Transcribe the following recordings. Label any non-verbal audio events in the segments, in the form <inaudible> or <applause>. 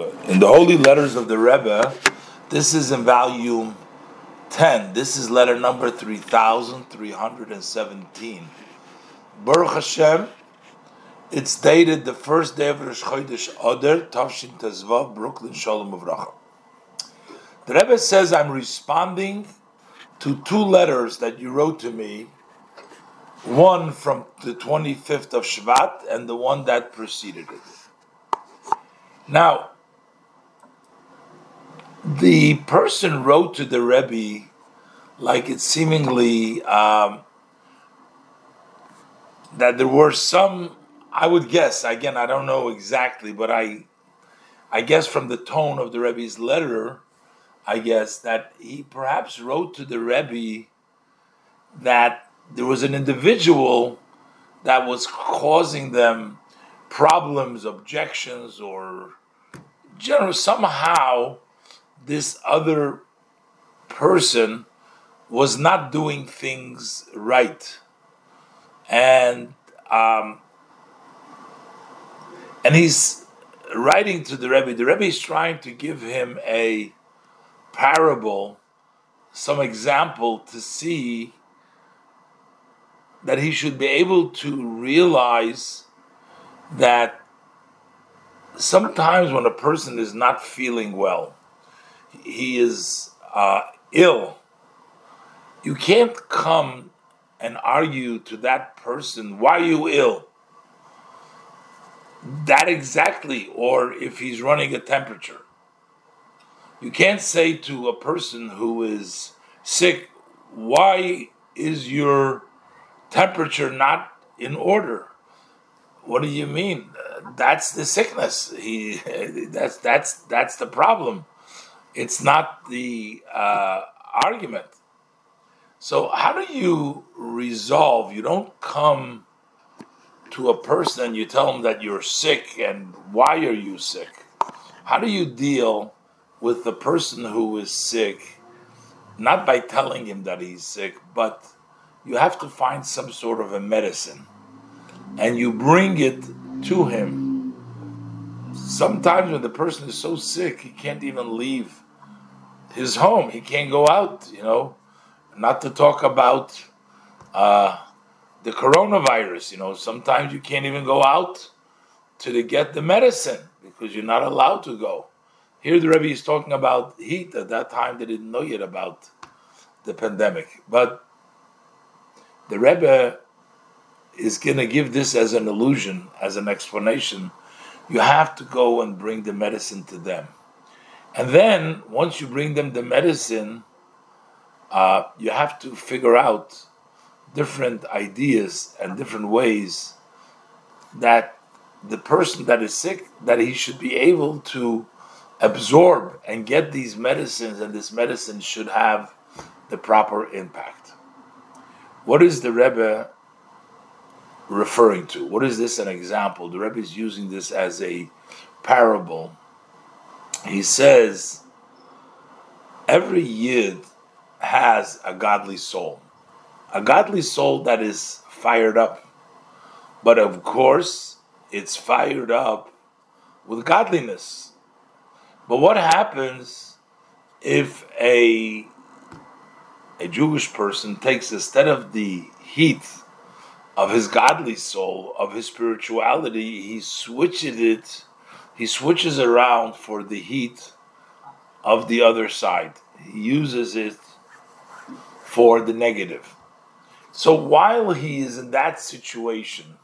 In the Holy Letters of the Rebbe, this is in volume 10. This is letter number 3317. Baruch Hashem, it's dated the first day of Rosh Chodesh Adar, Tavshin Tezvav, Brooklyn, Shalom Uvracha. The Rebbe says, I'm responding to two letters that you wrote to me, one from the 25th of Shvat and the one that preceded it. Now, the person wrote to the Rebbe like it seemingly um, that there were some. I would guess again. I don't know exactly, but I, I guess from the tone of the Rebbe's letter, I guess that he perhaps wrote to the Rebbe that there was an individual that was causing them problems, objections, or general somehow this other person was not doing things right, and um, and he's writing to the Rebbe. The Rebbe is trying to give him a parable, some example to see that he should be able to realize that sometimes when a person is not feeling well, he is uh, ill, you can't come and argue to that person, why are you ill? That exactly, or if he's running a temperature. You can't say to a person who is sick, why is your temperature not in order? What do you mean? that's the sickness. He <laughs> that's that's that's the problem. It's not the uh, argument. So how do you resolve? You don't come to a person and you tell them that you're sick and why are you sick? How do you deal with the person who is sick? Not by telling him that he's sick, but you have to find some sort of a medicine and you bring it to him. Sometimes when the person is so sick, he can't even leave his home. He can't go out, you know. Not to talk about uh, the coronavirus, you know. Sometimes you can't even go out to get the medicine because you're not allowed to go. Here the Rebbe is talking about heat. At that time, they didn't know yet about the pandemic. But the Rebbe is going to give this as an illusion, as an explanation, you have to go and bring the medicine to them. And then, once you bring them the medicine, uh, you have to figure out different ideas and different ways that the person that is sick that he should be able to absorb and get these medicines and this medicine should have the proper impact what is the rebbe referring to? What is this an example? The Rebbe is using this as a parable. He says every yid has a godly soul, a godly soul that is fired up. But of course, it's fired up with godliness. But what happens if a a Jewish person takes instead of the heat of his godly soul, of his spirituality, he switches it, he switches around for the heat of the other side. He uses it for the negative. So while he is in that situation,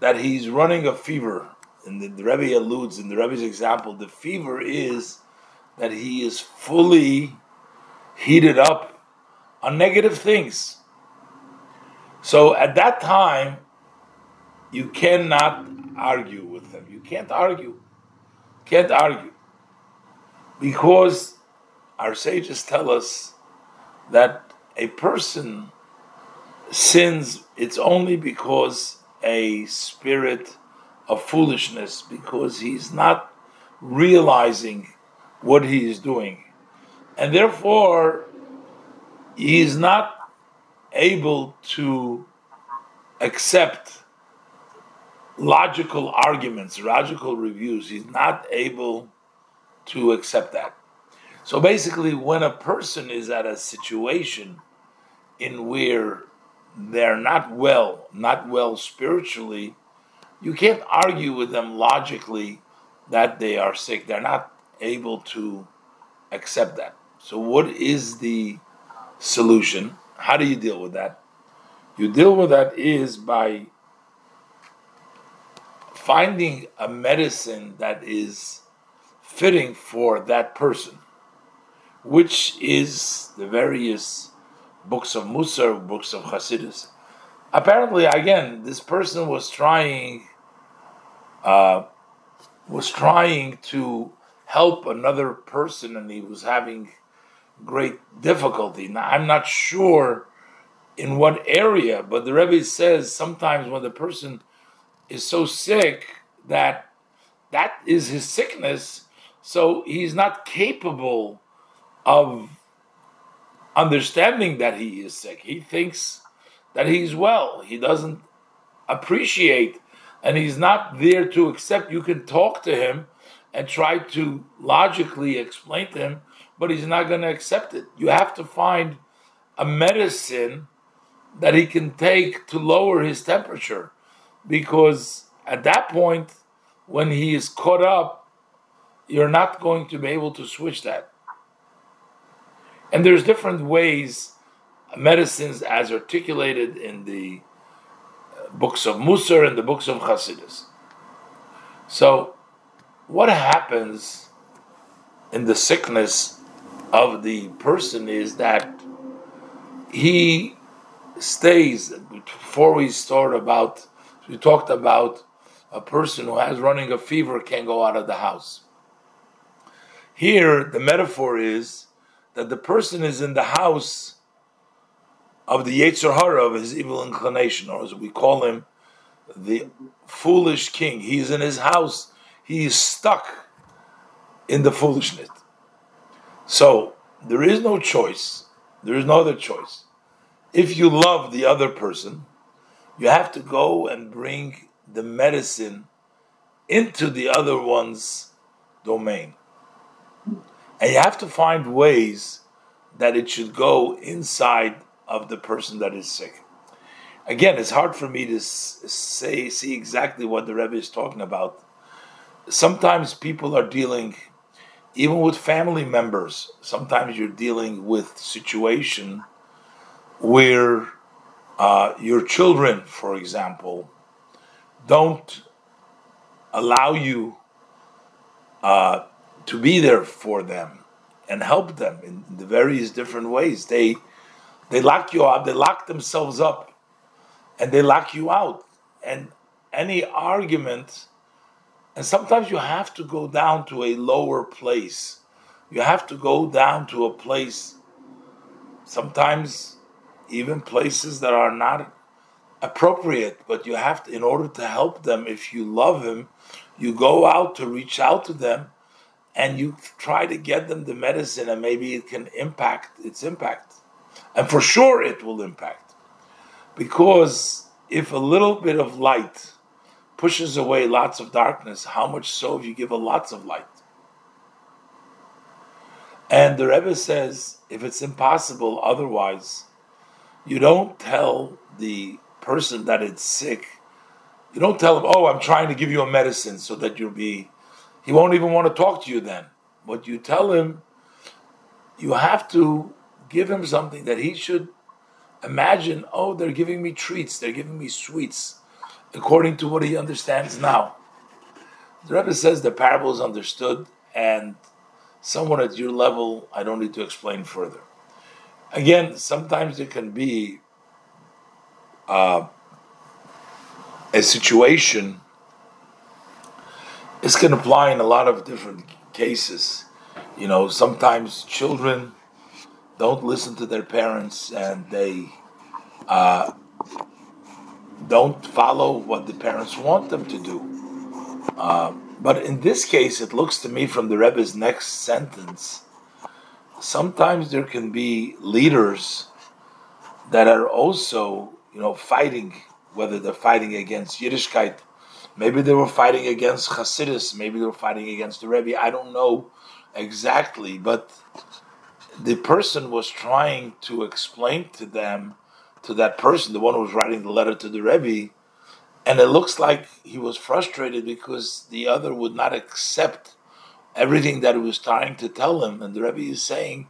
that he's running a fever, and the, the Rebbe alludes in the Rebbe's example, the fever is that he is fully heated up on negative things so at that time, you cannot argue with them. You can't argue. Can't argue. Because our sages tell us that a person sins, it's only because a spirit of foolishness, because he's not realizing what he is doing. And therefore, he is not able to accept logical arguments, logical reviews. He's not able to accept that. So basically, when a person is at a situation in where they're not well, not well spiritually, you can't argue with them logically that they are sick. They're not able to accept that. So, what is the solution? How do you deal with that? You deal with that is by finding a medicine that is fitting for that person, which is the various books of Musar, books of Hasidus. Apparently, again, this person was trying uh, was trying to help another person, and he was having great difficulty. Now, I'm not sure in what area, but the Rebbe says sometimes when the person is so sick that that is his sickness, so he's not capable of understanding that he is sick. He thinks that he's well. He doesn't appreciate and he's not there to accept. You can talk to him and try to logically explain to him, but he's not going to accept it. You have to find a medicine that he can take to lower his temperature because at that point, when he is caught up, you're not going to be able to switch that. And there's different ways, medicines as articulated in the uh, books of Musar and the books of Hasidus. So, what happens in the sickness of the person is that he stays. Before we start about, we talked about a person who has running a fever can't go out of the house. Here, the metaphor is that the person is in the house of the Yetzer Hara of his evil inclination, or as we call him, the foolish king. He's in his house. He is stuck in the foolishness. So there is no choice. There is no other choice. If you love the other person, you have to go and bring the medicine into the other one's domain. And you have to find ways that it should go inside of the person that is sick. Again, it's hard for me to say see exactly what the Rebbe is talking about. Sometimes people are dealing, even with family members. Sometimes you're dealing with situation where uh, your children, for example, don't allow you uh, to be there for them and help them in the various different ways. They they lock you up, they lock themselves up, and they lock you out. And any argument, and sometimes you have to go down to a lower place. You have to go down to a place, sometimes even places that are not appropriate, but you have to, in order to help them, if you love him, you go out to reach out to them and you try to get them the medicine and maybe it can impact its impact. And for sure it will impact. Because if a little bit of light pushes away lots of darkness, how much so if you give a lots of light? And the Rebbe says, if it's impossible otherwise, you don't tell the person that it's sick, you don't tell him, oh, I'm trying to give you a medicine so that you'll be he won't even want to talk to you then. But you tell him, you have to give him something that he should imagine, oh, they're giving me treats, they're giving me sweets, according to what he understands now. The Rebbe says the parable is understood, and someone at your level, I don't need to explain further. Again, sometimes there can be uh, a situation this can apply in a lot of different cases. You know, sometimes children don't listen to their parents and they uh, don't follow what the parents want them to do. Uh, but in this case, it looks to me from the Rebbe's next sentence, sometimes there can be leaders that are also, you know, fighting, whether they're fighting against Yiddishkeit Maybe they were fighting against Hasidus. Maybe they were fighting against the Rebbe. I don't know exactly, but the person was trying to explain to them, to that person, the one who was writing the letter to the Rebbe, and it looks like he was frustrated because the other would not accept everything that he was trying to tell him. And the Rebbe is saying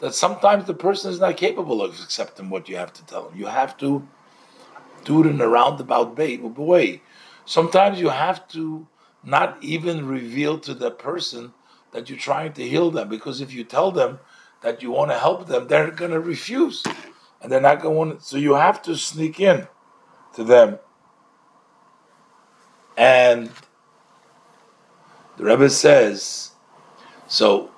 that sometimes the person is not capable of accepting what you have to tell him. You have to do it in a roundabout way. Sometimes you have to not even reveal to the person that you're trying to heal them, because if you tell them that you want to help them, they're going to refuse, and they're not going. to. So you have to sneak in to them, and the Rebbe says, so.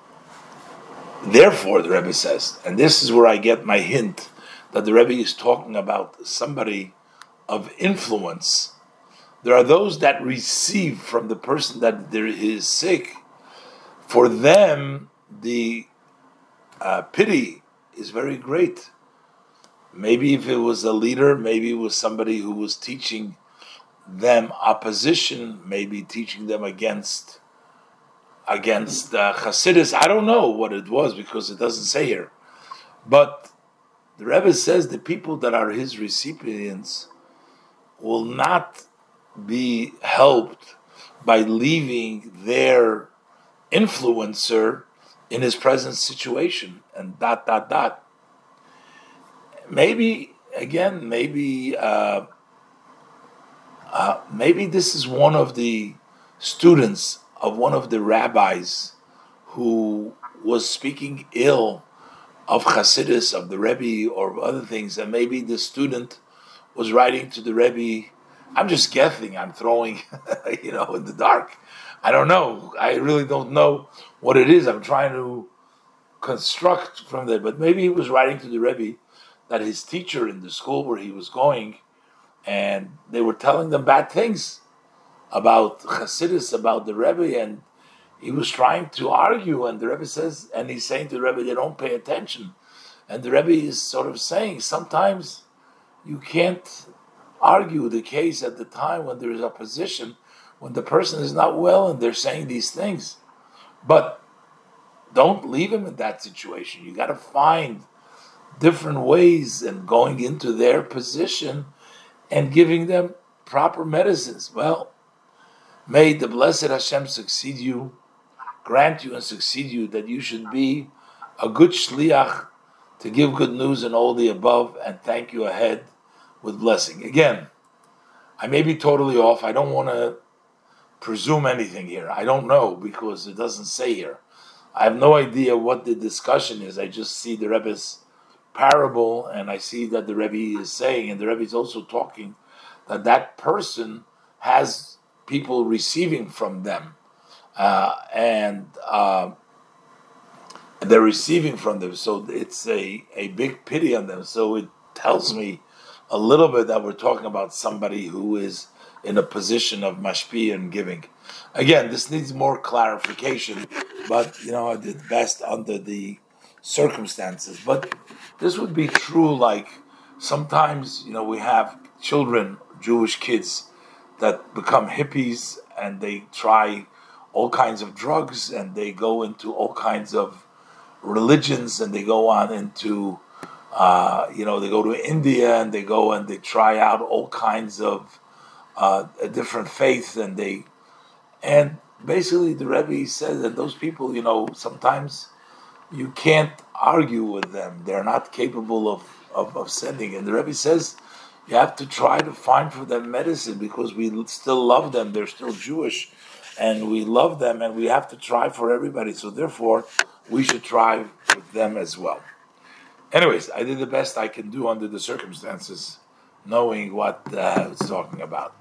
Therefore, the Rebbe says, and this is where I get my hint that the Rebbe is talking about somebody of influence there are those that receive from the person that there is sick. For them, the uh, pity is very great. Maybe if it was a leader, maybe it was somebody who was teaching them opposition, maybe teaching them against against uh, Hasidus. I don't know what it was because it doesn't say here. But the Rebbe says the people that are his recipients will not be helped by leaving their influencer in his present situation and dot dot dot. Maybe again, maybe uh, uh, maybe this is one of the students of one of the rabbis who was speaking ill of Hasidus, of the Rebbe, or other things, and maybe the student was writing to the Rebbe I'm just guessing. I'm throwing, <laughs> you know, in the dark. I don't know. I really don't know what it is. I'm trying to construct from that. But maybe he was writing to the Rebbe that his teacher in the school where he was going, and they were telling them bad things about Hasidus, about the Rebbe, and he was trying to argue. And the Rebbe says, and he's saying to the Rebbe, they don't pay attention. And the Rebbe is sort of saying, sometimes you can't argue the case at the time when there is opposition, when the person is not well and they're saying these things. But don't leave him in that situation. You got to find different ways and going into their position and giving them proper medicines. Well, may the blessed Hashem succeed you, grant you and succeed you that you should be a good shliach to give good news and all the above, and thank you ahead with blessing. Again, I may be totally off. I don't want to presume anything here. I don't know because it doesn't say here. I have no idea what the discussion is. I just see the Rebbe's parable and I see that the Rebbe is saying, and the Rebbe is also talking, that that person has people receiving from them. Uh, and uh, they're receiving from them. So it's a, a big pity on them. So it tells me a little bit that we're talking about somebody who is in a position of mashpi and giving. Again, this needs more clarification, but you know, I did best under the circumstances. But this would be true like sometimes, you know, we have children, Jewish kids, that become hippies and they try all kinds of drugs and they go into all kinds of religions and they go on into uh, you know, they go to India and they go and they try out all kinds of uh, different faiths, and they and basically the Rebbe says that those people, you know, sometimes you can't argue with them; they're not capable of of, of sending. And the Rebbe says you have to try to find for them medicine because we still love them; they're still Jewish, and we love them, and we have to try for everybody. So therefore, we should try with them as well. Anyways, I did the best I can do under the circumstances, knowing what uh, it's talking about.